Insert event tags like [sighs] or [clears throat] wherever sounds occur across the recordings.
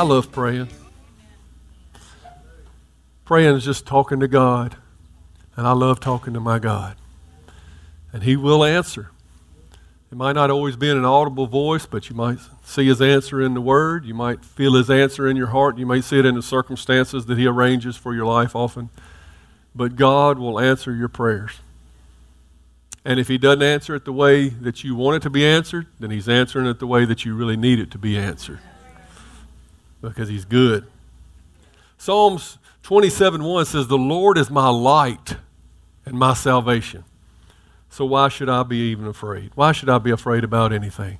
I love praying. Praying is just talking to God. And I love talking to my God. And He will answer. It might not always be in an audible voice, but you might see His answer in the Word. You might feel His answer in your heart. You may see it in the circumstances that He arranges for your life often. But God will answer your prayers. And if He doesn't answer it the way that you want it to be answered, then He's answering it the way that you really need it to be answered because he's good. Psalms 27 1 says, The Lord is my light and my salvation. So why should I be even afraid? Why should I be afraid about anything?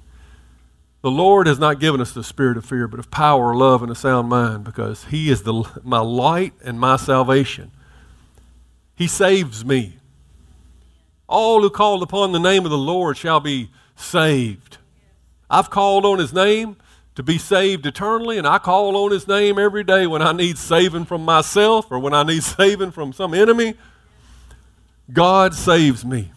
The Lord has not given us the spirit of fear, but of power, love, and a sound mind because he is the, my light and my salvation. He saves me. All who call upon the name of the Lord shall be saved. I've called on his name to be saved eternally, and I call on His name every day when I need saving from myself or when I need [laughs] saving from some enemy. God saves me.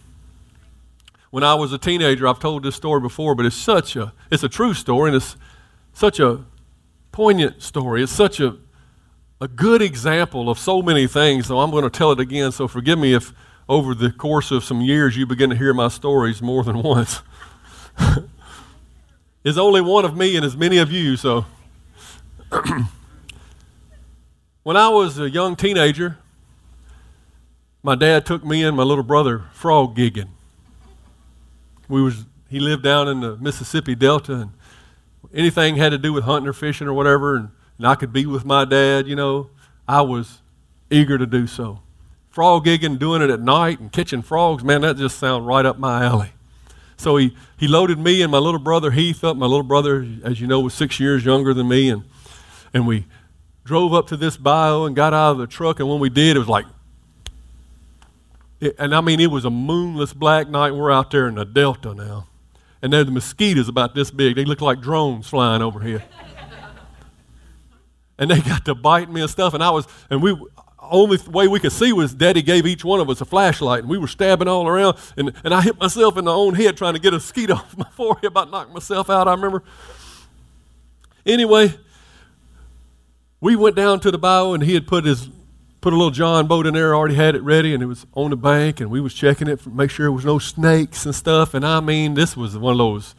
When I was a teenager, I've told this story before, but it's such a it's a true story and it's such a poignant story. It's such a a good example of so many things, so I'm going to tell it again. So forgive me if over the course of some years you begin to hear my stories more than [laughs] once. Is only one of me and as many of you. So, [clears throat] when I was a young teenager, my dad took me and my little brother frog gigging. We was he lived down in the Mississippi Delta, and anything had to do with hunting or fishing or whatever, and, and I could be with my dad. You know, I was eager to do so. Frog gigging, doing it at night, and catching frogs, man, that just sounds right up my alley. So he, he loaded me and my little brother Heath up. My little brother, as you know, was six years younger than me. And, and we drove up to this bayou and got out of the truck. And when we did, it was like, it, and I mean, it was a moonless black night. We're out there in the Delta now. And there the mosquitoes about this big. They look like drones flying over here. [laughs] and they got to bite me and stuff. And I was, and we, only way we could see was Daddy gave each one of us a flashlight, and we were stabbing all around. And, and I hit myself in the own head trying to get a skeet [laughs] off my forehead, about knocked myself out, I remember. Anyway, we went down to the bayou, and he had put his put a little John boat in there, already had it ready, and it was on the bank, and we was checking it to make sure there was no snakes and stuff. And I mean, this was one of those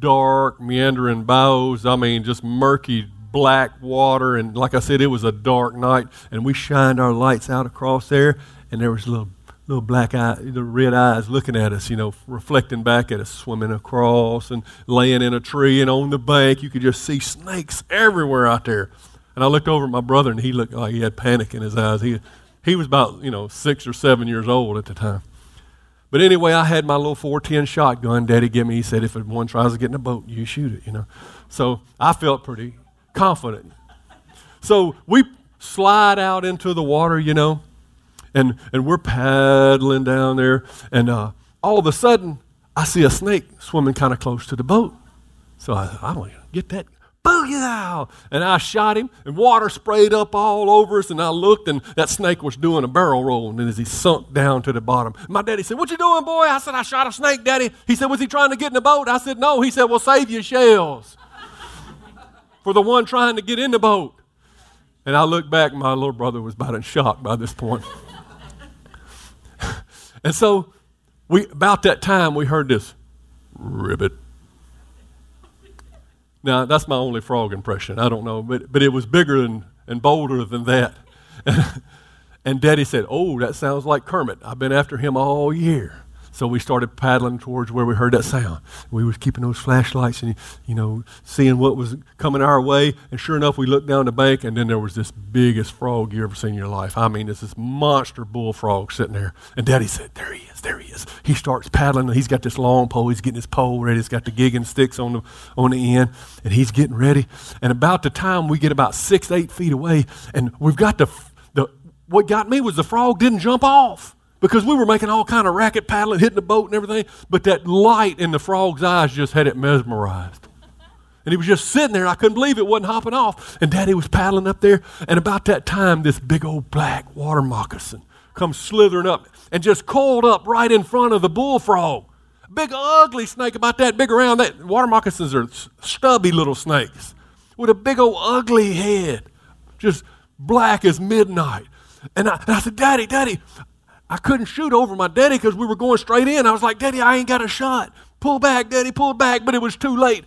dark, meandering bayous. I mean, just murky black water, and like I said, it was a dark night, and we shined our lights out across there, and there was little little black eye, little red eyes looking at us, you know, reflecting back at us, swimming across and laying in a tree and on the bank. You could just see snakes everywhere out there. And I looked over at my brother, and he looked like he had panic in his eyes. He he was about you know six or seven years old at the time. But anyway, I had my little 410 shotgun. Daddy gave me. He said, if one tries to get in a boat, you shoot it. You know. So I felt pretty confident. So we slide out into the water, you know, and, and we're paddling down there, and uh, all of a sudden, I see a snake swimming kind of close to the boat. So I, I want to get that. Booyah! And I shot him, and water sprayed up all over us. And I looked, and that snake was doing a barrel roll. And as he sunk down to the bottom, my daddy said, "What you doing, boy?" I said, "I shot a snake, daddy." He said, "Was he trying to get in the boat?" I said, "No." He said, "Well, save your shells." For the one trying to get in the boat. And I look back, my little brother was about in shock by this point. [laughs] and so, we, about that time, we heard this ribbit. Now, that's my only frog impression. I don't know, but, but it was bigger and, and bolder than that. [laughs] and Daddy said, Oh, that sounds like Kermit. I've been after him all year. So we started paddling towards where we heard that sound. We was keeping those flashlights and, you know, seeing what was coming our way. And sure enough, we looked down the bank, and then there was this biggest frog you ever seen in your life. I mean, it's this monster bullfrog sitting there. And Daddy said, There he is, there he is. He starts paddling, and he's got this long pole. He's getting his pole ready. He's got the gigging sticks on the, on the end, and he's getting ready. And about the time we get about six, eight feet away, and we've got the, the what got me was the frog didn't jump off because we were making all kind of racket paddling, hitting the boat and everything. But that light in the frog's eyes just had it mesmerized. And he was just sitting there. I couldn't believe it wasn't hopping off. And Daddy was paddling up there. And about that time, this big old black water moccasin comes slithering up and just coiled up right in front of the bullfrog. Big ugly snake about that big around. That water moccasins are stubby little snakes with a big old ugly head, just black as midnight. And I, and I said, Daddy, Daddy, I couldn't shoot over my daddy because we were going straight in. I was like, Daddy, I ain't got a shot. Pull back, Daddy, pull back. But it was too late.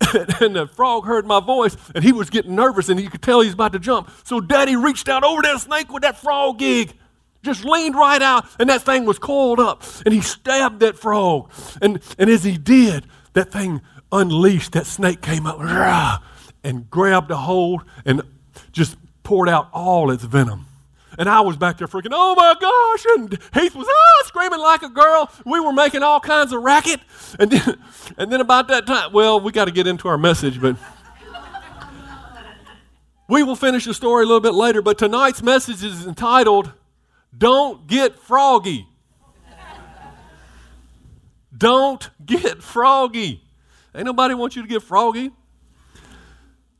[laughs] and the frog heard my voice and he was getting nervous and you could tell he's about to jump. So Daddy reached out over that snake with that frog gig. Just leaned right out and that thing was coiled up and he stabbed that frog. And, and as he did, that thing unleashed. That snake came up and grabbed a hold and just poured out all its venom. And I was back there freaking, oh my gosh. And Heath was ah, screaming like a girl. We were making all kinds of racket. And then, [laughs] and then about that time, well, we got to get into our message, but we will finish the story a little bit later. But tonight's message is entitled, Don't Get Froggy. Don't get froggy. Ain't nobody want you to get froggy.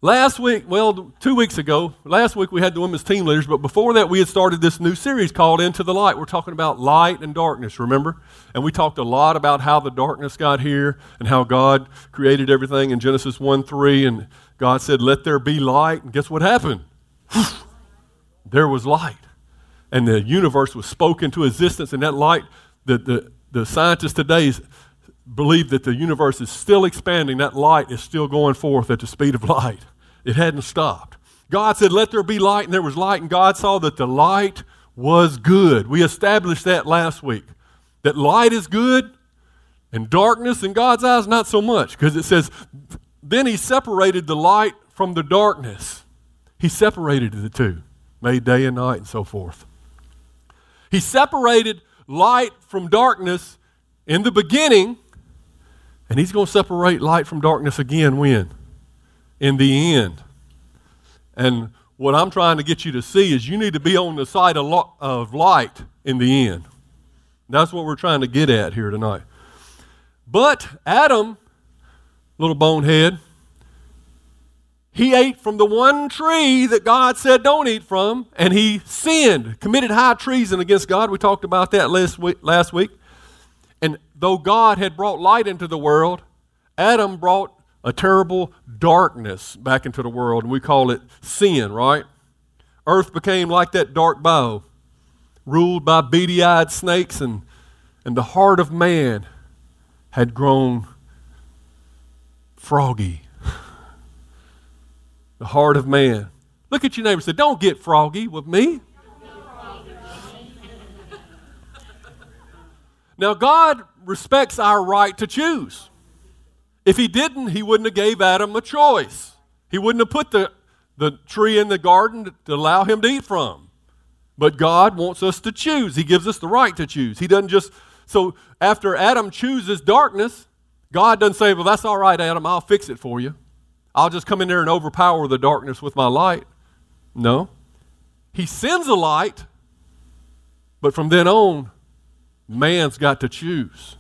Last week, well, two weeks ago, last week we had the women's team leaders, but before that we had started this new series called Into the Light. We're talking about light and darkness, remember? And we talked a lot about how the darkness got here and how God created everything in Genesis 1 3, and God said, Let there be light. And guess what happened? [sighs] there was light. And the universe was spoken to existence, and that light, the, the, the scientists today believe that the universe is still expanding. That light is still going forth at the speed of light. It hadn't stopped. God said, Let there be light, and there was light, and God saw that the light was good. We established that last week. That light is good, and darkness in God's eyes, not so much, because it says, Then He separated the light from the darkness. He separated the two, made day and night, and so forth. He separated light from darkness in the beginning, and He's going to separate light from darkness again when? In the end. And what I'm trying to get you to see is you need to be on the side of, lo- of light in the end. That's what we're trying to get at here tonight. But Adam, little bonehead, he ate from the one tree that God said don't eat from, and he sinned, committed high treason against God. We talked about that last week. Last week. And though God had brought light into the world, Adam brought a terrible darkness back into the world, and we call it sin, right? Earth became like that dark bow, ruled by beady eyed snakes, and, and the heart of man had grown froggy. [laughs] the heart of man. Look at your neighbor and say, Don't get froggy with me. now, God respects our right to choose. If he didn't, he wouldn't have gave Adam a choice. He wouldn't have put the, the tree in the garden to allow him to eat from. But God wants us to choose. He gives us the right to choose. He doesn't just, so after Adam chooses darkness, God doesn't say, well, that's all right, Adam, I'll fix it for you. I'll just come in there and overpower the darkness with my light. No. He sends a light, but from then on, man's got to choose.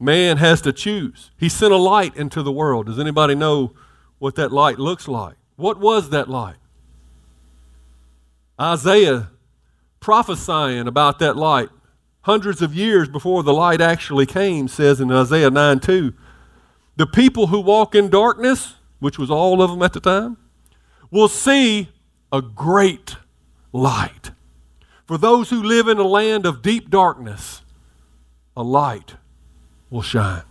Man has to choose. He sent a light into the world. Does anybody know what that light looks like? What was that light? Isaiah prophesying about that light hundreds of years before the light actually came says in Isaiah 9 2, the people who walk in darkness, which was all of them at the time, will see a great light. For those who live in a land of deep darkness, a light will shine.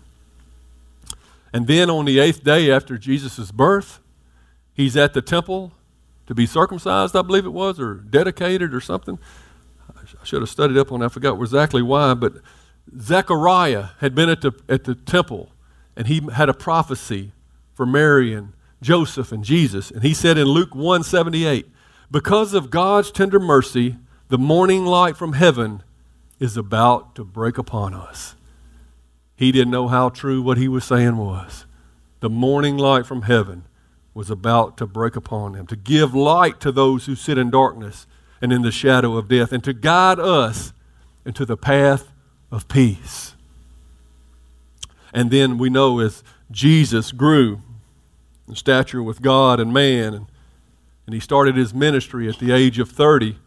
And then on the eighth day after Jesus' birth, he's at the temple to be circumcised, I believe it was, or dedicated or something. I should have studied up on that. I forgot exactly why, but Zechariah had been at the, at the temple and he had a prophecy for Mary and Joseph and Jesus. And he said in Luke 178, Because of God's tender mercy, the morning light from heaven is about to break upon us. He didn't know how true what he was saying was. The morning light from heaven was about to break upon him, to give light to those who sit in darkness and in the shadow of death, and to guide us into the path of peace. And then we know as Jesus grew in stature with God and man, and, and he started his ministry at the age of 30.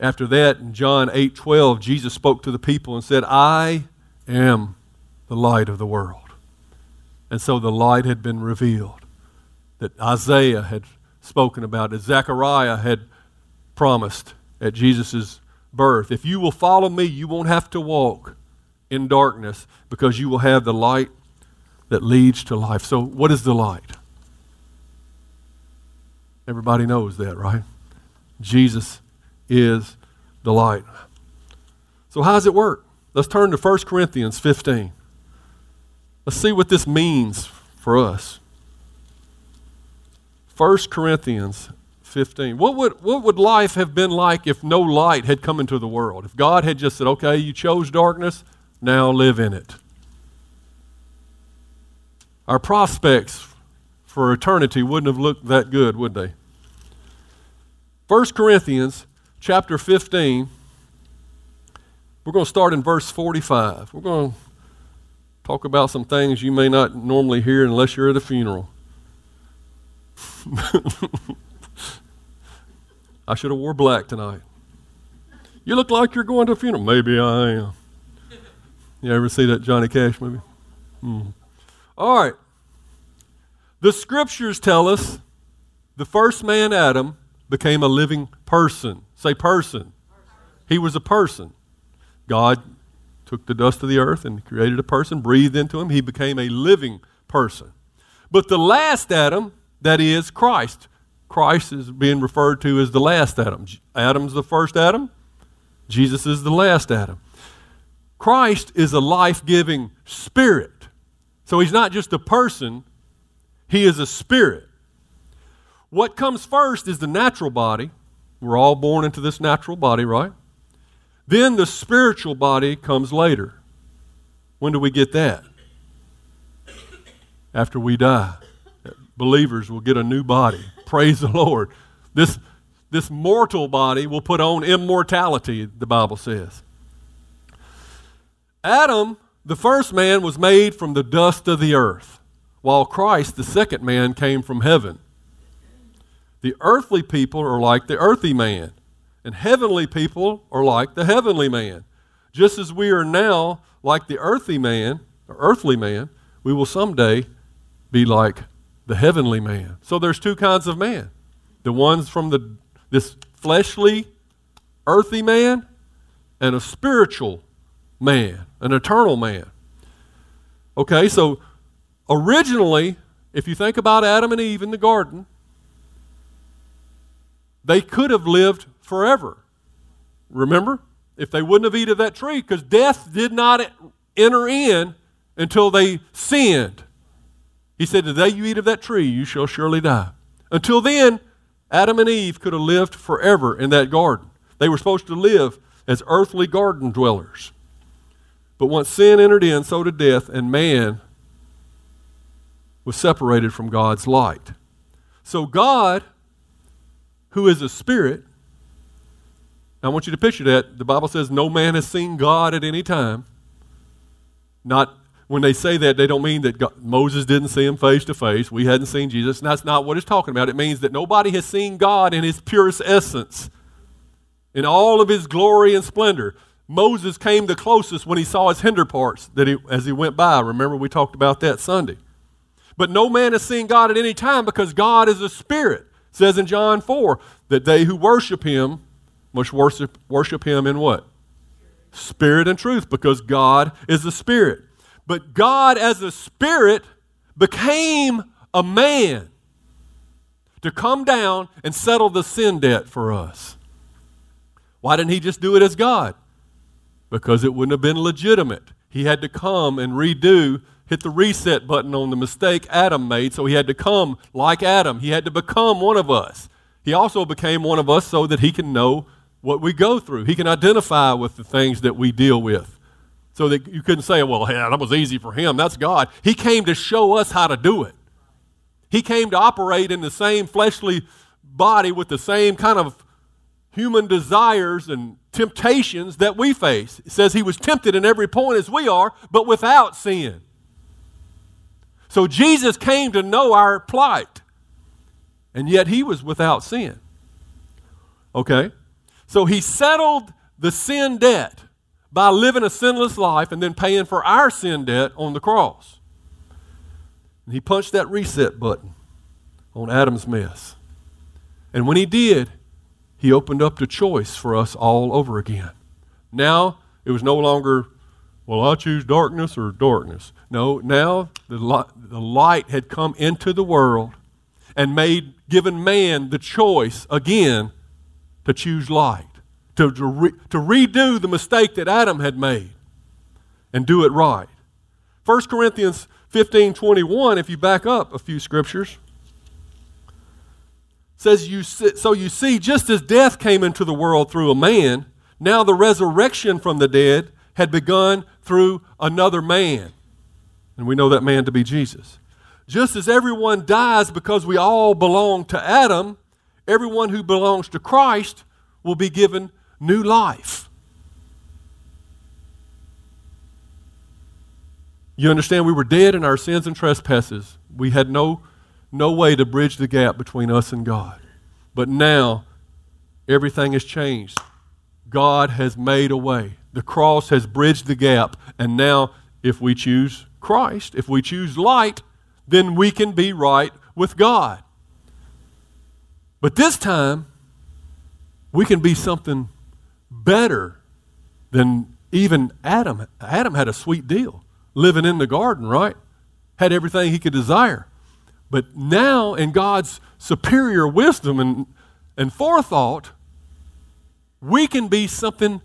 After that, in John 8 12, Jesus spoke to the people and said, I am the light of the world. And so the light had been revealed that Isaiah had spoken about, that Zechariah had promised at Jesus' birth. If you will follow me, you won't have to walk in darkness because you will have the light that leads to life. So, what is the light? Everybody knows that, right? Jesus is the light. So, how does it work? Let's turn to 1 Corinthians 15. Let's see what this means for us. 1 Corinthians 15. What would, what would life have been like if no light had come into the world? If God had just said, okay, you chose darkness, now live in it. Our prospects for eternity wouldn't have looked that good, would they? 1 Corinthians chapter 15, we're going to start in verse 45. We're going to talk about some things you may not normally hear unless you're at a funeral. [laughs] I should have wore black tonight. You look like you're going to a funeral. Maybe I am. You ever see that Johnny Cash movie? Mm. All right. The scriptures tell us the first man, Adam, became a living person. Say person. He was a person. God took the dust of the earth and created a person, breathed into him. He became a living person. But the last Adam, that is Christ, Christ is being referred to as the last Adam. Adam's the first Adam, Jesus is the last Adam. Christ is a life giving spirit. So he's not just a person, he is a spirit. What comes first is the natural body. We're all born into this natural body, right? Then the spiritual body comes later. When do we get that? After we die. Believers will get a new body. Praise the Lord. This, this mortal body will put on immortality, the Bible says. Adam, the first man, was made from the dust of the earth, while Christ, the second man, came from heaven. The earthly people are like the earthy man, and heavenly people are like the heavenly man. Just as we are now like the earthy man, or earthly man, we will someday be like the heavenly man. So there's two kinds of man. The ones from the this fleshly, earthy man, and a spiritual man, an eternal man. Okay, so originally, if you think about Adam and Eve in the garden, they could have lived forever. Remember? If they wouldn't have eaten that tree, because death did not enter in until they sinned. He said, The day you eat of that tree, you shall surely die. Until then, Adam and Eve could have lived forever in that garden. They were supposed to live as earthly garden dwellers. But once sin entered in, so did death, and man was separated from God's light. So, God, who is a spirit, I want you to picture that. The Bible says, No man has seen God at any time. Not when they say that, they don't mean that God, Moses didn't see him face to face. We hadn't seen Jesus. And that's not what it's talking about. It means that nobody has seen God in his purest essence, in all of his glory and splendor. Moses came the closest when he saw his hinder parts that he, as he went by. Remember, we talked about that Sunday. But no man has seen God at any time because God is a spirit. It says in John 4 that they who worship him must worship, worship him in what? Spirit and truth, because God is a spirit. But God, as a spirit, became a man to come down and settle the sin debt for us. Why didn't he just do it as God? because it wouldn't have been legitimate. He had to come and redo, hit the reset button on the mistake Adam made, so he had to come like Adam. He had to become one of us. He also became one of us so that he can know what we go through. He can identify with the things that we deal with. So that you couldn't say, well, that was easy for him. That's God. He came to show us how to do it. He came to operate in the same fleshly body with the same kind of human desires and temptations that we face. It says he was tempted in every point as we are, but without sin. So Jesus came to know our plight, and yet he was without sin. Okay? So he settled the sin debt by living a sinless life and then paying for our sin debt on the cross. And he punched that reset button on Adam's mess. And when he did, he opened up the choice for us all over again. Now it was no longer, well, I choose darkness or darkness. No, now the light, the light had come into the world and made given man the choice again to choose light, to, to, re, to redo the mistake that Adam had made and do it right. 1 Corinthians 15 21, if you back up a few scriptures, says you so you see just as death came into the world through a man now the resurrection from the dead had begun through another man and we know that man to be jesus just as everyone dies because we all belong to adam everyone who belongs to christ will be given new life you understand we were dead in our sins and trespasses we had no no way to bridge the gap between us and God. But now, everything has changed. God has made a way. The cross has bridged the gap. And now, if we choose Christ, if we choose light, then we can be right with God. But this time, we can be something better than even Adam. Adam had a sweet deal living in the garden, right? Had everything he could desire. But now, in God's superior wisdom and, and forethought, we can be something,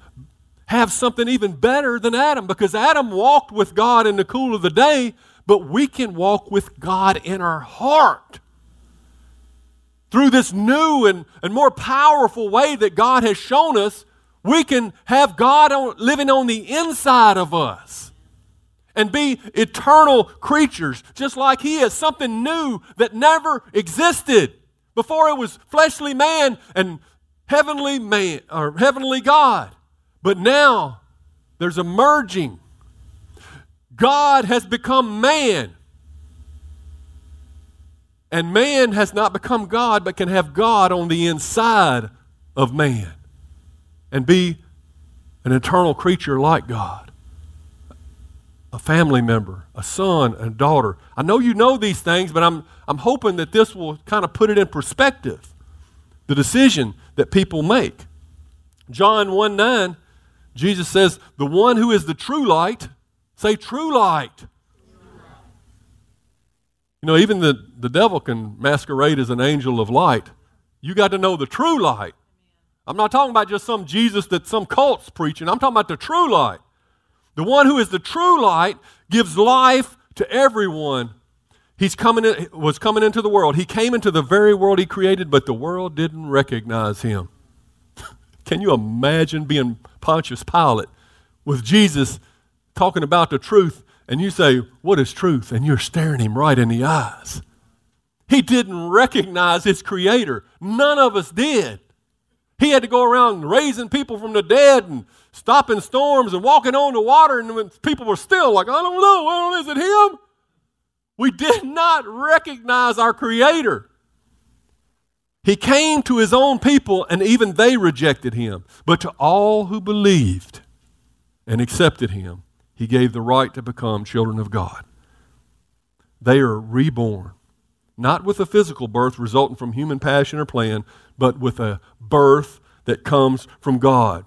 have something even better than Adam because Adam walked with God in the cool of the day, but we can walk with God in our heart. Through this new and, and more powerful way that God has shown us, we can have God on, living on the inside of us and be eternal creatures, just like He is, something new that never existed. Before it was fleshly man and heavenly man or heavenly God. But now there's a merging. God has become man. And man has not become God, but can have God on the inside of man and be an eternal creature like God a family member, a son, a daughter. I know you know these things, but I'm, I'm hoping that this will kind of put it in perspective the decision that people make. John 1 9, Jesus says, The one who is the true light, say true light. You know, even the, the devil can masquerade as an angel of light. You got to know the true light. I'm not talking about just some Jesus that some cult's preaching. I'm talking about the true light. The one who is the true light gives life to everyone. He's coming in, was coming into the world. He came into the very world he created, but the world didn't recognize him. [laughs] Can you imagine being Pontius Pilate with Jesus talking about the truth, and you say, What is truth? And you're staring him right in the eyes. He didn't recognize his creator. None of us did. He had to go around raising people from the dead and stopping storms and walking on the water, and when people were still like, I don't know, well, is it him? We did not recognize our Creator. He came to his own people, and even they rejected him. But to all who believed and accepted him, he gave the right to become children of God. They are reborn, not with a physical birth resulting from human passion or plan, but with a birth that comes from God.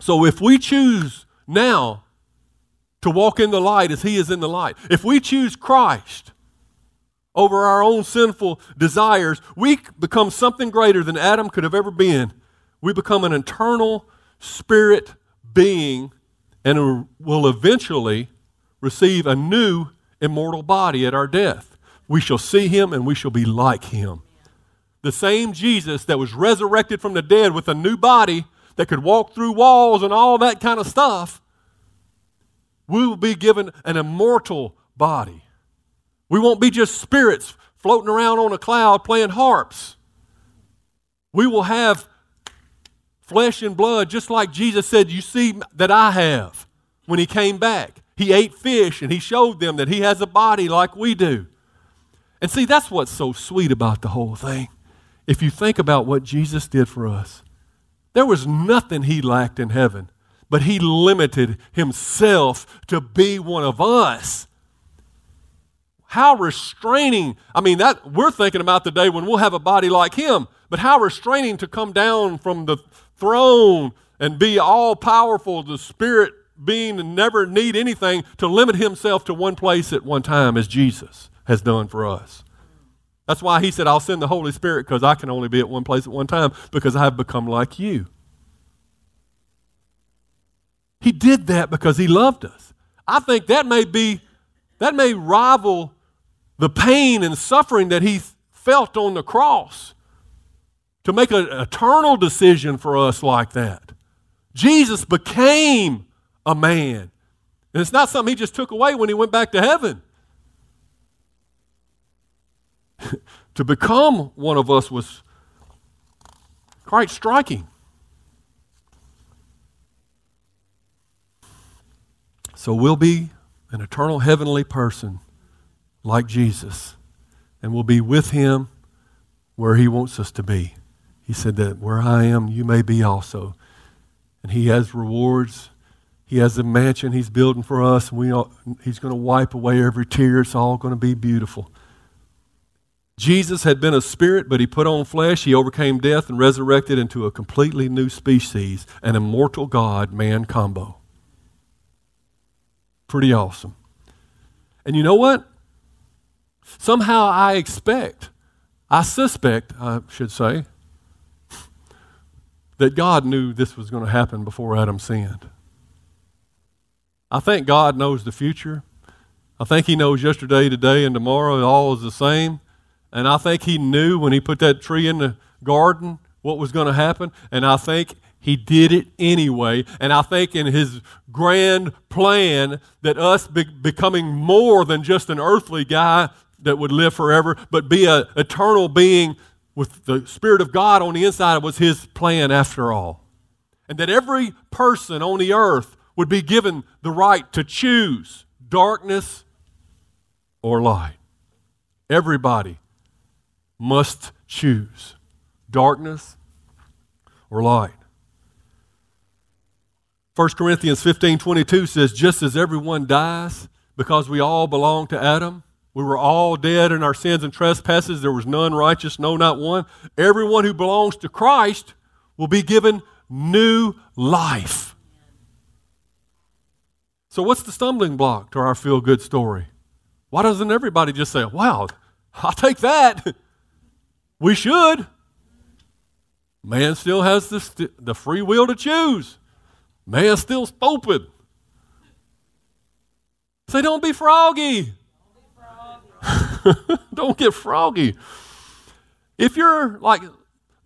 So if we choose now to walk in the light as He is in the light, if we choose Christ over our own sinful desires, we become something greater than Adam could have ever been. We become an eternal spirit being and will eventually receive a new immortal body at our death. We shall see him and we shall be like him. The same Jesus that was resurrected from the dead with a new body that could walk through walls and all that kind of stuff, we will be given an immortal body. We won't be just spirits floating around on a cloud playing harps. We will have flesh and blood, just like Jesus said, You see that I have when he came back. He ate fish and he showed them that he has a body like we do. And see, that's what's so sweet about the whole thing. If you think about what Jesus did for us, there was nothing he lacked in heaven, but he limited himself to be one of us. How restraining. I mean, that we're thinking about the day when we'll have a body like him, but how restraining to come down from the throne and be all powerful, the spirit being and never need anything to limit himself to one place at one time as Jesus has done for us. That's why he said, I'll send the Holy Spirit because I can only be at one place at one time because I have become like you. He did that because he loved us. I think that may be, that may rival the pain and suffering that he felt on the cross to make an eternal decision for us like that. Jesus became a man. And it's not something he just took away when he went back to heaven. [laughs] to become one of us was quite striking. So we'll be an eternal heavenly person like Jesus, and we'll be with him where he wants us to be. He said that where I am, you may be also. And he has rewards. He has a mansion he's building for us. And we all, he's going to wipe away every tear. It's all going to be beautiful. Jesus had been a spirit, but he put on flesh. He overcame death and resurrected into a completely new species, an immortal God man combo. Pretty awesome. And you know what? Somehow I expect, I suspect, I should say, that God knew this was going to happen before Adam sinned. I think God knows the future. I think He knows yesterday, today, and tomorrow all is the same. And I think he knew when he put that tree in the garden what was going to happen. And I think he did it anyway. And I think in his grand plan that us be- becoming more than just an earthly guy that would live forever, but be an eternal being with the Spirit of God on the inside was his plan after all. And that every person on the earth would be given the right to choose darkness or light. Everybody must choose darkness or light. 1 Corinthians 15 22 says, Just as everyone dies because we all belong to Adam, we were all dead in our sins and trespasses, there was none righteous, no, not one. Everyone who belongs to Christ will be given new life. So, what's the stumbling block to our feel good story? Why doesn't everybody just say, Wow, I'll take that? We should. Man still has the, the free will to choose. Man's still stupid. Say, don't be froggy. [laughs] don't get froggy. If you're like,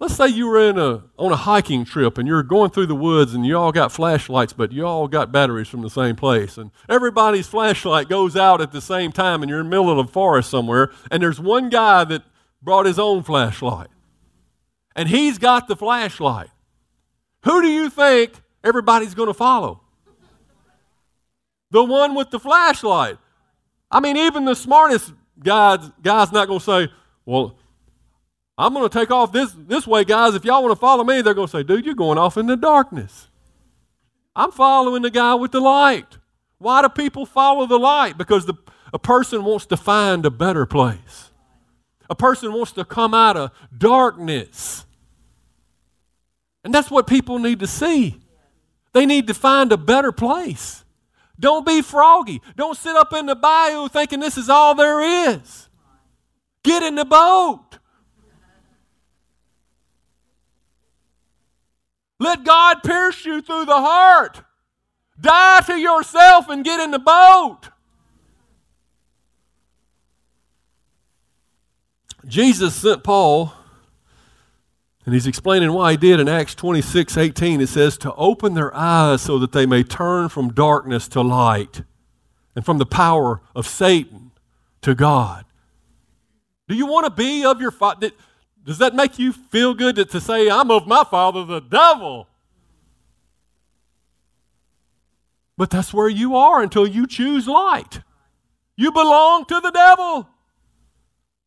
let's say you were in a, on a hiking trip and you're going through the woods and you all got flashlights, but you all got batteries from the same place. And everybody's flashlight goes out at the same time and you're in the middle of the forest somewhere. And there's one guy that brought his own flashlight. And he's got the flashlight. Who do you think everybody's going to follow? The one with the flashlight. I mean, even the smartest guys, guy's not going to say, well, I'm going to take off this, this way, guys. If y'all want to follow me, they're going to say, dude, you're going off in the darkness. I'm following the guy with the light. Why do people follow the light? Because the, a person wants to find a better place. A person wants to come out of darkness. And that's what people need to see. They need to find a better place. Don't be froggy. Don't sit up in the bayou thinking this is all there is. Get in the boat. Let God pierce you through the heart Die to yourself and get in the boat. Jesus sent Paul, and he's explaining why he did in Acts 26 18. It says, to open their eyes so that they may turn from darkness to light and from the power of Satan to God. Do you want to be of your father? Does that make you feel good to, to say, I'm of my father, the devil? But that's where you are until you choose light. You belong to the devil.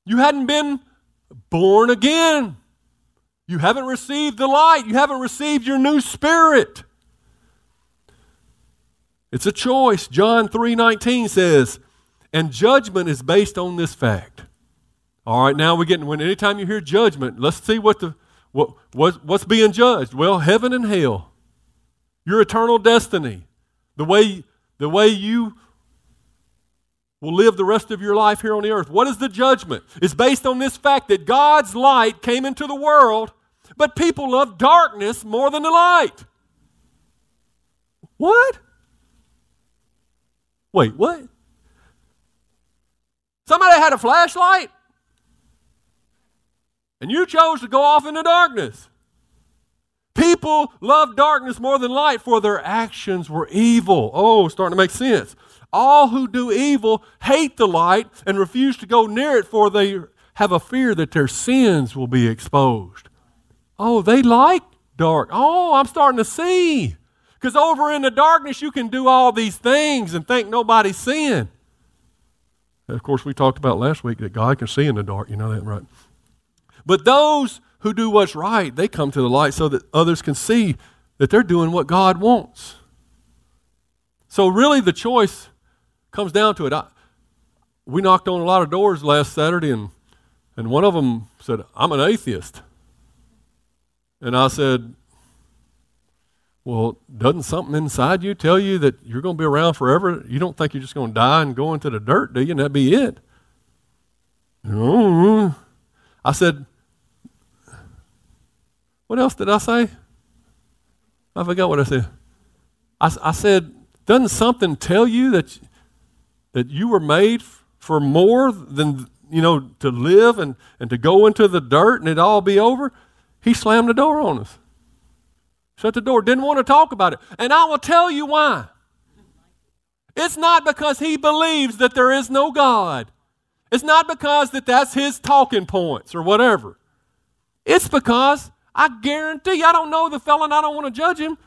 You hadn't been born again. You haven't received the light. You haven't received your new spirit. It's a choice. John 3:19 says, "And judgment is based on this fact." All right, now we're getting when anytime you hear judgment, let's see what the what, what what's being judged. Well, heaven and hell. Your eternal destiny. The way the way you will live the rest of your life here on the earth. What is the judgment? It's based on this fact that God's light came into the world, but people love darkness more than the light. What? Wait, what? Somebody had a flashlight and you chose to go off into darkness. People love darkness more than light, for their actions were evil. Oh, starting to make sense. All who do evil hate the light and refuse to go near it, for they have a fear that their sins will be exposed. Oh, they like dark. Oh, I'm starting to see. Because over in the darkness, you can do all these things and think nobody's seeing. Of course, we talked about last week that God can see in the dark. You know that, right? But those who do what's right, they come to the light so that others can see that they're doing what God wants. So, really, the choice comes down to it. I, we knocked on a lot of doors last Saturday, and, and one of them said, I'm an atheist. And I said, Well, doesn't something inside you tell you that you're going to be around forever? You don't think you're just going to die and go into the dirt, do you? And that'd be it. Mm-hmm. I said, what else did I say? I forgot what I said. I, I said, doesn't something tell you that, that you were made for more than, you know, to live and, and to go into the dirt and it all be over? He slammed the door on us. Shut the door. Didn't want to talk about it. And I will tell you why. It's not because he believes that there is no God. It's not because that that's his talking points or whatever. It's because I guarantee you, I don't know the fellow and I don't want to judge him,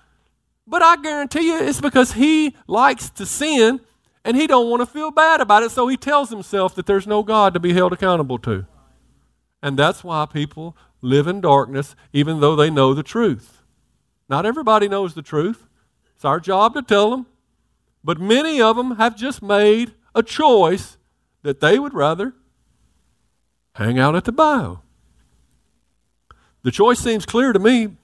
but I guarantee you it's because he likes to sin and he don't want to feel bad about it, so he tells himself that there's no God to be held accountable to. And that's why people live in darkness even though they know the truth. Not everybody knows the truth. It's our job to tell them. But many of them have just made a choice that they would rather hang out at the bayou. The choice seems clear to me.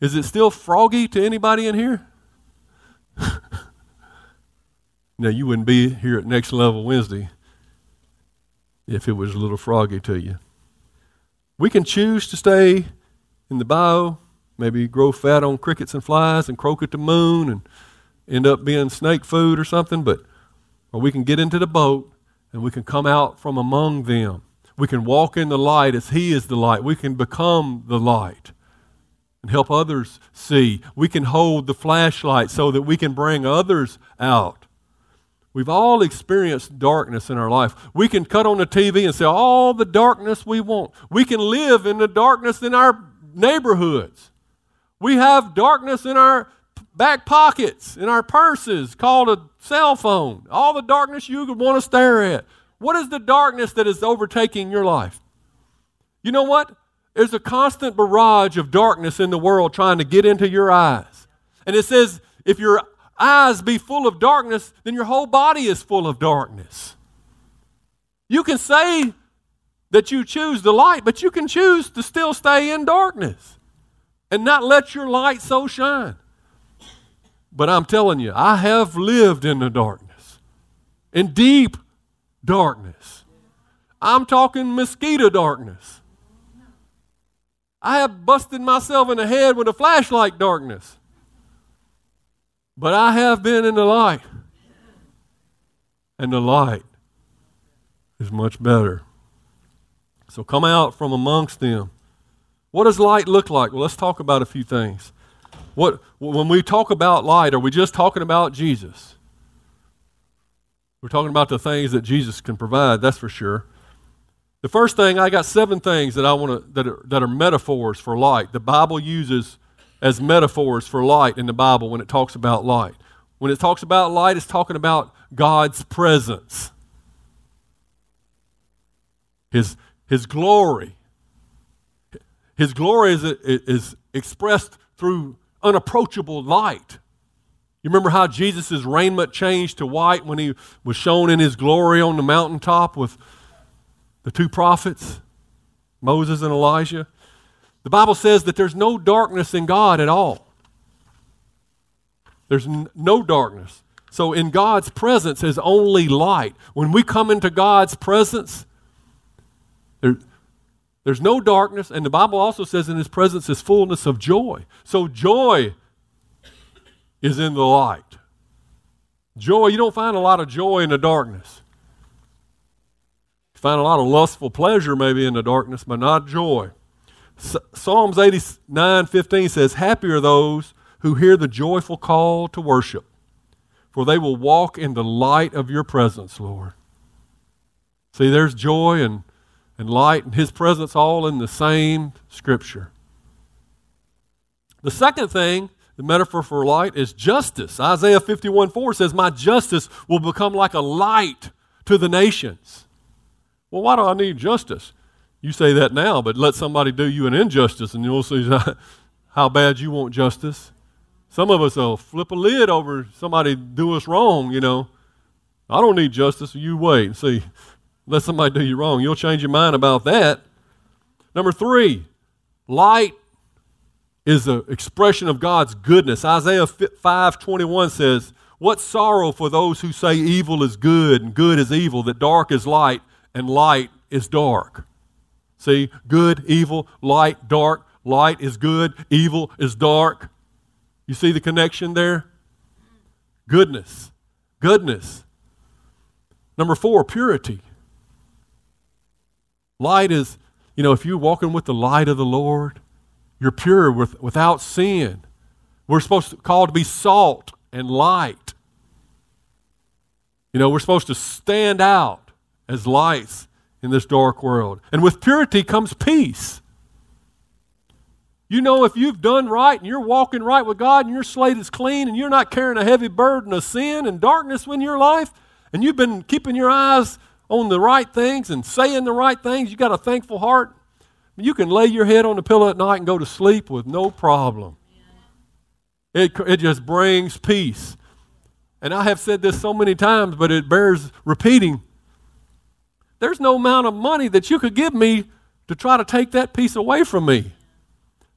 Is it still froggy to anybody in here? [laughs] now, you wouldn't be here at Next Level Wednesday if it was a little froggy to you. We can choose to stay in the bayou, maybe grow fat on crickets and flies and croak at the moon and end up being snake food or something, but or we can get into the boat and we can come out from among them we can walk in the light as He is the light. We can become the light and help others see. We can hold the flashlight so that we can bring others out. We've all experienced darkness in our life. We can cut on the TV and say all the darkness we want. We can live in the darkness in our neighborhoods. We have darkness in our back pockets, in our purses, called a cell phone. All the darkness you could want to stare at. What is the darkness that is overtaking your life? You know what? There's a constant barrage of darkness in the world trying to get into your eyes. And it says, if your eyes be full of darkness, then your whole body is full of darkness. You can say that you choose the light, but you can choose to still stay in darkness and not let your light so shine. But I'm telling you, I have lived in the darkness, in deep darkness. I'm talking mosquito darkness. I have busted myself in the head with a flashlight darkness. But I have been in the light. And the light is much better. So come out from amongst them. What does light look like? Well, let's talk about a few things. What, when we talk about light, are we just talking about Jesus? We're talking about the things that Jesus can provide, that's for sure. The first thing, I got seven things that I want to that are, that are metaphors for light. The Bible uses as metaphors for light in the Bible when it talks about light. When it talks about light, it's talking about God's presence, His, his glory. His glory is, is expressed through unapproachable light. You remember how Jesus' raiment changed to white when he was shown in his glory on the mountaintop with the two prophets, Moses and Elijah? The Bible says that there's no darkness in God at all. There's n- no darkness. So in God's presence is only light. When we come into God's presence, there, there's no darkness, and the Bible also says in His presence is fullness of joy. So joy is in the light. Joy, you don't find a lot of joy in the darkness. You find a lot of lustful pleasure maybe in the darkness, but not joy. Psalms 89 15 says, Happy are those who hear the joyful call to worship, for they will walk in the light of your presence, Lord. See, there's joy and, and light and His presence all in the same Scripture. The second thing, the metaphor for light, is justice. Isaiah 51 4 says, My justice will become like a light to the nations. Well, why do I need justice? You say that now, but let somebody do you an injustice and you'll see [laughs] how bad you want justice. Some of us will flip a lid over somebody do us wrong, you know. I don't need justice, you wait and see. Let somebody do you wrong. You'll change your mind about that. Number three, light is an expression of God's goodness. Isaiah 5:21 says, "What sorrow for those who say evil is good and good is evil, that dark is light and light is dark." See, good, evil, light, dark. Light is good, evil is dark. You see the connection there? Goodness. Goodness. Number four, purity. Light is, you know, if you're walking with the light of the Lord, you're pure with, without sin. We're supposed to called to be salt and light. You know, we're supposed to stand out as lights in this dark world. And with purity comes peace. You know, if you've done right and you're walking right with God and your slate is clean and you're not carrying a heavy burden of sin and darkness in your life, and you've been keeping your eyes on the right things and saying the right things, you got a thankful heart, you can lay your head on the pillow at night and go to sleep with no problem. It, it just brings peace. And I have said this so many times, but it bears repeating. There's no amount of money that you could give me to try to take that peace away from me.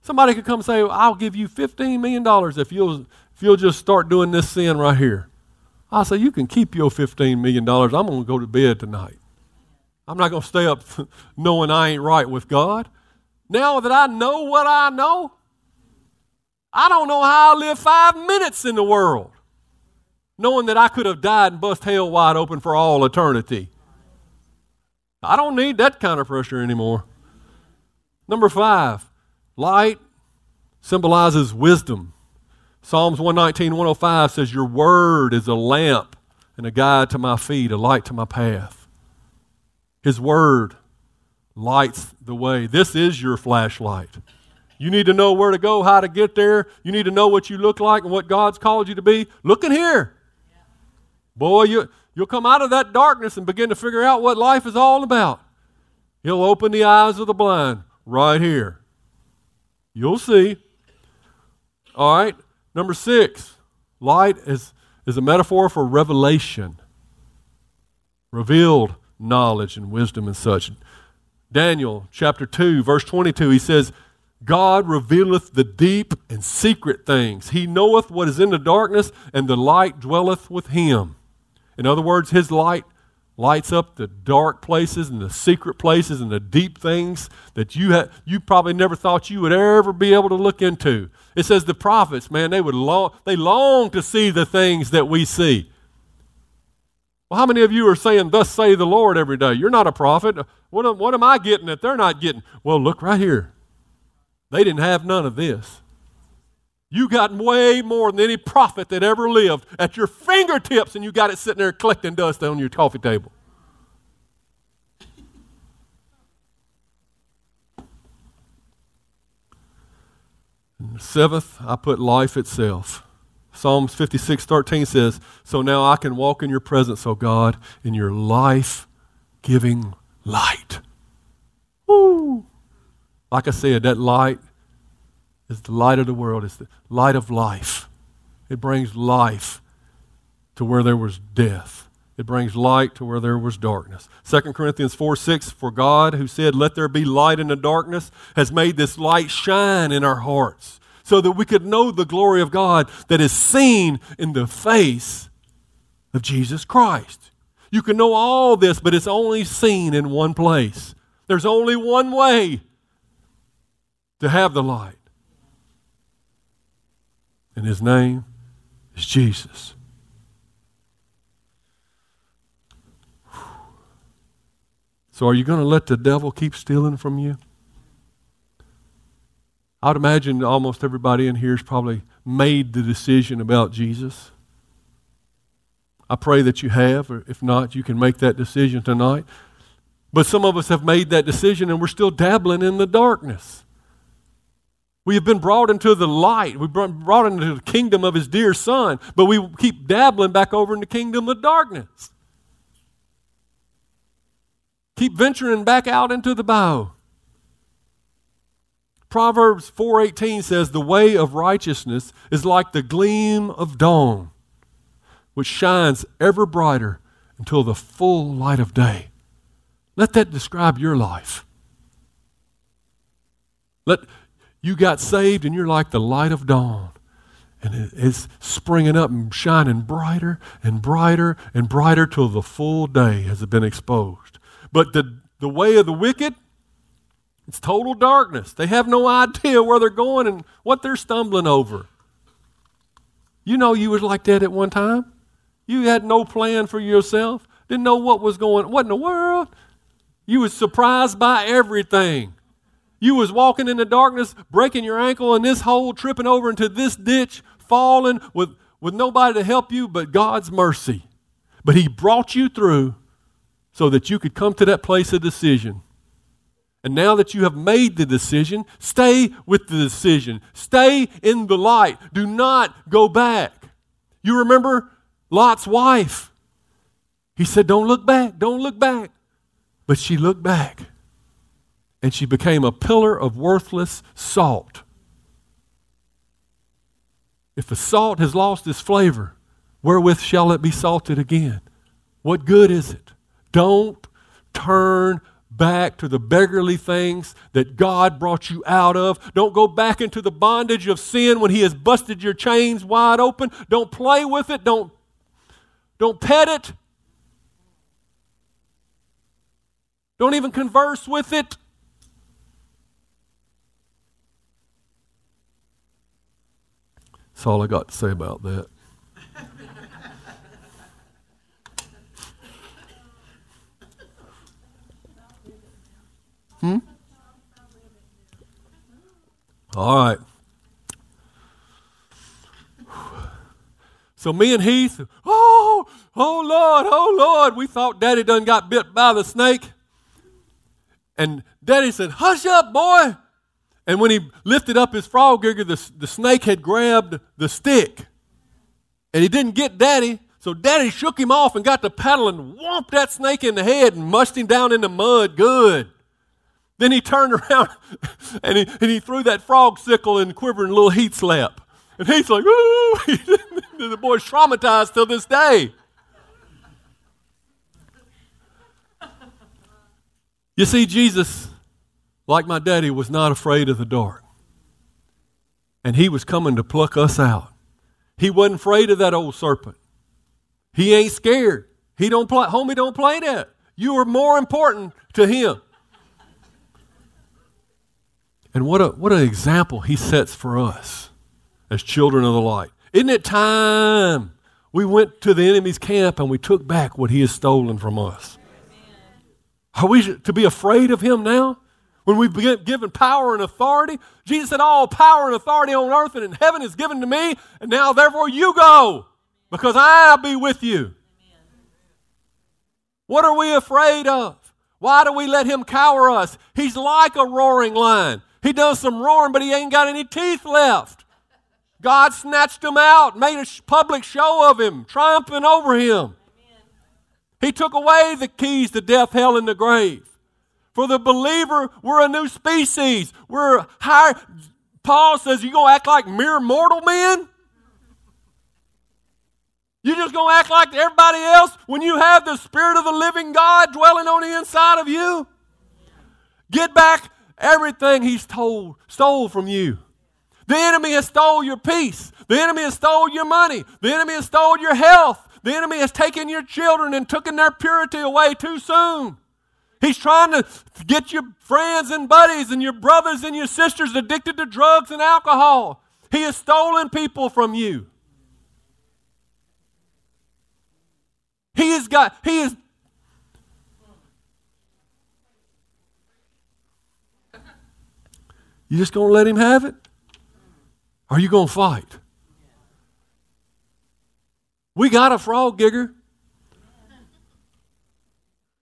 Somebody could come and say, I'll give you $15 million if you'll, if you'll just start doing this sin right here. I'll say, You can keep your $15 million. I'm going to go to bed tonight. I'm not going to stay up [laughs] knowing I ain't right with God. Now that I know what I know, I don't know how I live five minutes in the world knowing that I could have died and bust hell wide open for all eternity. I don't need that kind of pressure anymore. Number five, light symbolizes wisdom. Psalms 119, 105 says, Your word is a lamp and a guide to my feet, a light to my path. His word lights the way. This is your flashlight. You need to know where to go, how to get there. You need to know what you look like and what God's called you to be. Look in here. Boy, you, You'll come out of that darkness and begin to figure out what life is all about. He'll open the eyes of the blind right here. You'll see. All right. Number six, light is, is a metaphor for revelation, revealed knowledge and wisdom and such. Daniel chapter 2, verse 22, he says, God revealeth the deep and secret things. He knoweth what is in the darkness, and the light dwelleth with him. In other words, his light lights up the dark places and the secret places and the deep things that you ha- you probably never thought you would ever be able to look into. It says the prophets, man, they would long they long to see the things that we see. Well, how many of you are saying, Thus say the Lord every day? You're not a prophet. What am, what am I getting that they're not getting? Well, look right here. They didn't have none of this. You got way more than any prophet that ever lived at your fingertips, and you got it sitting there collecting dust on your coffee table. Seventh, I put life itself. Psalms 56 13 says, So now I can walk in your presence, O God, in your life giving light. Woo! Like I said, that light is the light of the world, it's the light of life. It brings life to where there was death. It brings light to where there was darkness. 2 Corinthians 4 6, for God, who said, Let there be light in the darkness, has made this light shine in our hearts, so that we could know the glory of God that is seen in the face of Jesus Christ. You can know all this, but it's only seen in one place. There's only one way to have the light. And his name is Jesus. So, are you going to let the devil keep stealing from you? I would imagine almost everybody in here has probably made the decision about Jesus. I pray that you have, or if not, you can make that decision tonight. But some of us have made that decision and we're still dabbling in the darkness. We have been brought into the light. We've been brought into the kingdom of His dear Son, but we keep dabbling back over in the kingdom of darkness. Keep venturing back out into the bayou. Proverbs 4:18 says the way of righteousness is like the gleam of dawn which shines ever brighter until the full light of day. Let that describe your life. Let you got saved and you're like the light of dawn. And it's springing up and shining brighter and brighter and brighter till the full day has been exposed. But the, the way of the wicked, it's total darkness. They have no idea where they're going and what they're stumbling over. You know you was like that at one time. You had no plan for yourself. Didn't know what was going on. What in the world? You was surprised by everything. You was walking in the darkness, breaking your ankle in this hole, tripping over into this ditch, falling with, with nobody to help you but God's mercy. But He brought you through so that you could come to that place of decision. And now that you have made the decision, stay with the decision. Stay in the light. Do not go back. You remember Lot's wife. He said, Don't look back, don't look back. But she looked back and she became a pillar of worthless salt. If the salt has lost its flavor, wherewith shall it be salted again? What good is it? Don't turn back to the beggarly things that God brought you out of. Don't go back into the bondage of sin when He has busted your chains wide open. Don't play with it. Don't, don't pet it. Don't even converse with it. That's all I got to say about that. hmm? All right. So me and Heath, oh, oh Lord, oh Lord, we thought Daddy done got bit by the snake. And Daddy said, hush up, boy. And when he lifted up his frog gigger, the, the snake had grabbed the stick. And he didn't get Daddy, so Daddy shook him off and got the paddle and whomped that snake in the head and mushed him down in the mud good. Then he turned [laughs] around and he, and he threw that frog sickle in quivering little Heath's lap. And he's like, ooh, [laughs] the boy's traumatized till this day. You see, Jesus like my daddy, was not afraid of the dark. And he was coming to pluck us out. He wasn't afraid of that old serpent. He ain't scared. He don't play, homie don't play that. You are more important to him. And what a what an example he sets for us as children of the light. Isn't it time we went to the enemy's camp and we took back what he has stolen from us? Are we to be afraid of him now? When we've been given power and authority? Jesus said, All power and authority on earth and in heaven is given to me, and now therefore you go, because I'll be with you. What are we afraid of? Why do we let him cower us? He's like a roaring lion. He does some roaring, but he ain't got any teeth left. God snatched him out, made a public show of him, triumphing over him. He took away the keys to death, hell, and the grave. For the believer, we're a new species. We're higher. Paul says, You gonna act like mere mortal men? You just gonna act like everybody else when you have the Spirit of the living God dwelling on the inside of you? Get back everything he's told, stole from you. The enemy has stole your peace. The enemy has stole your money. The enemy has stole your health. The enemy has taken your children and taken their purity away too soon. He's trying to get your friends and buddies and your brothers and your sisters addicted to drugs and alcohol. He has stolen people from you. He has got, he is. You just gonna let him have it? Are you gonna fight? We got a frog gigger.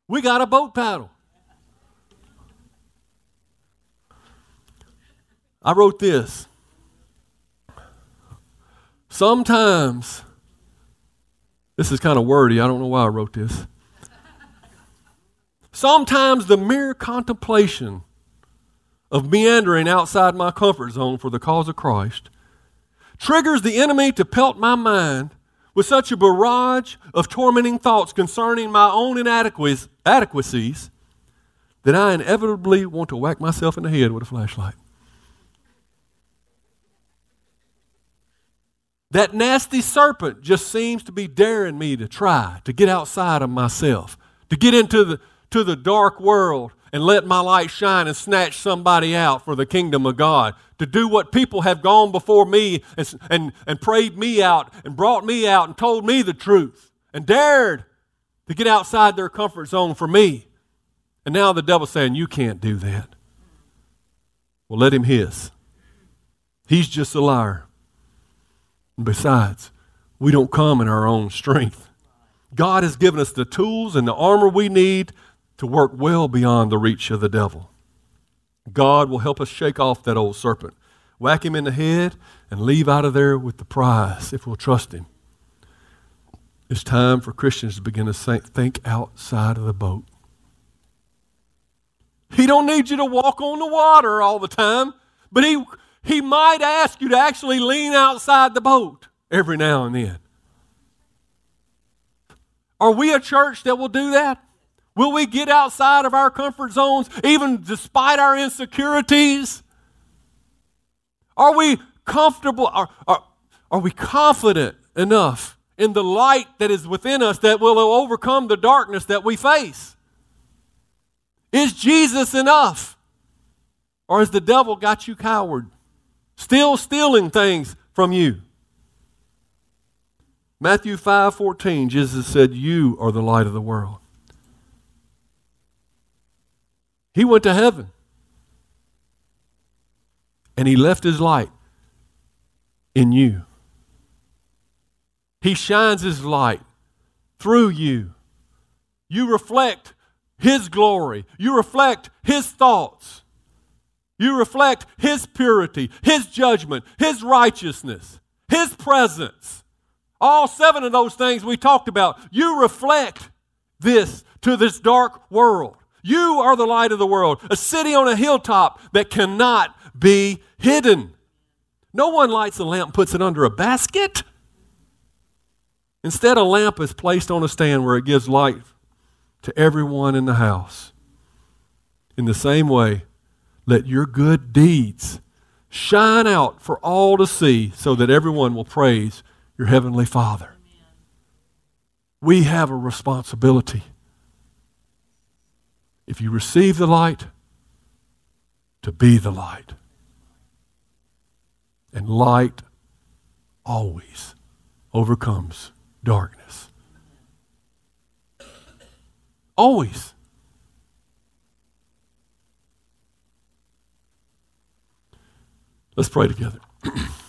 We got a boat paddle. I wrote this. Sometimes, this is kind of wordy. I don't know why I wrote this. Sometimes the mere contemplation of meandering outside my comfort zone for the cause of Christ triggers the enemy to pelt my mind with such a barrage of tormenting thoughts concerning my own inadequacies that I inevitably want to whack myself in the head with a flashlight. That nasty serpent just seems to be daring me to try to get outside of myself, to get into the, to the dark world and let my light shine and snatch somebody out for the kingdom of God. To do what people have gone before me and, and, and prayed me out and brought me out and told me the truth and dared to get outside their comfort zone for me. And now the devil's saying, You can't do that. Well, let him hiss. He's just a liar. And besides, we don't come in our own strength. God has given us the tools and the armor we need to work well beyond the reach of the devil. God will help us shake off that old serpent, whack him in the head, and leave out of there with the prize if we'll trust him. It's time for Christians to begin to think outside of the boat. He don't need you to walk on the water all the time, but he, he might ask you to actually lean outside the boat every now and then. Are we a church that will do that? Will we get outside of our comfort zones even despite our insecurities? Are we comfortable? Are, are, are we confident enough in the light that is within us that will overcome the darkness that we face? Is Jesus enough? Or has the devil got you coward? Still stealing things from you? Matthew 5 14, Jesus said, You are the light of the world. He went to heaven. And he left his light in you. He shines his light through you. You reflect his glory. You reflect his thoughts. You reflect his purity, his judgment, his righteousness, his presence. All seven of those things we talked about. You reflect this to this dark world. You are the light of the world, a city on a hilltop that cannot be hidden. No one lights a lamp and puts it under a basket. Instead, a lamp is placed on a stand where it gives light to everyone in the house. In the same way, let your good deeds shine out for all to see so that everyone will praise your heavenly Father. We have a responsibility. If you receive the light, to be the light. And light always overcomes darkness. Always. Let's pray together. [clears throat]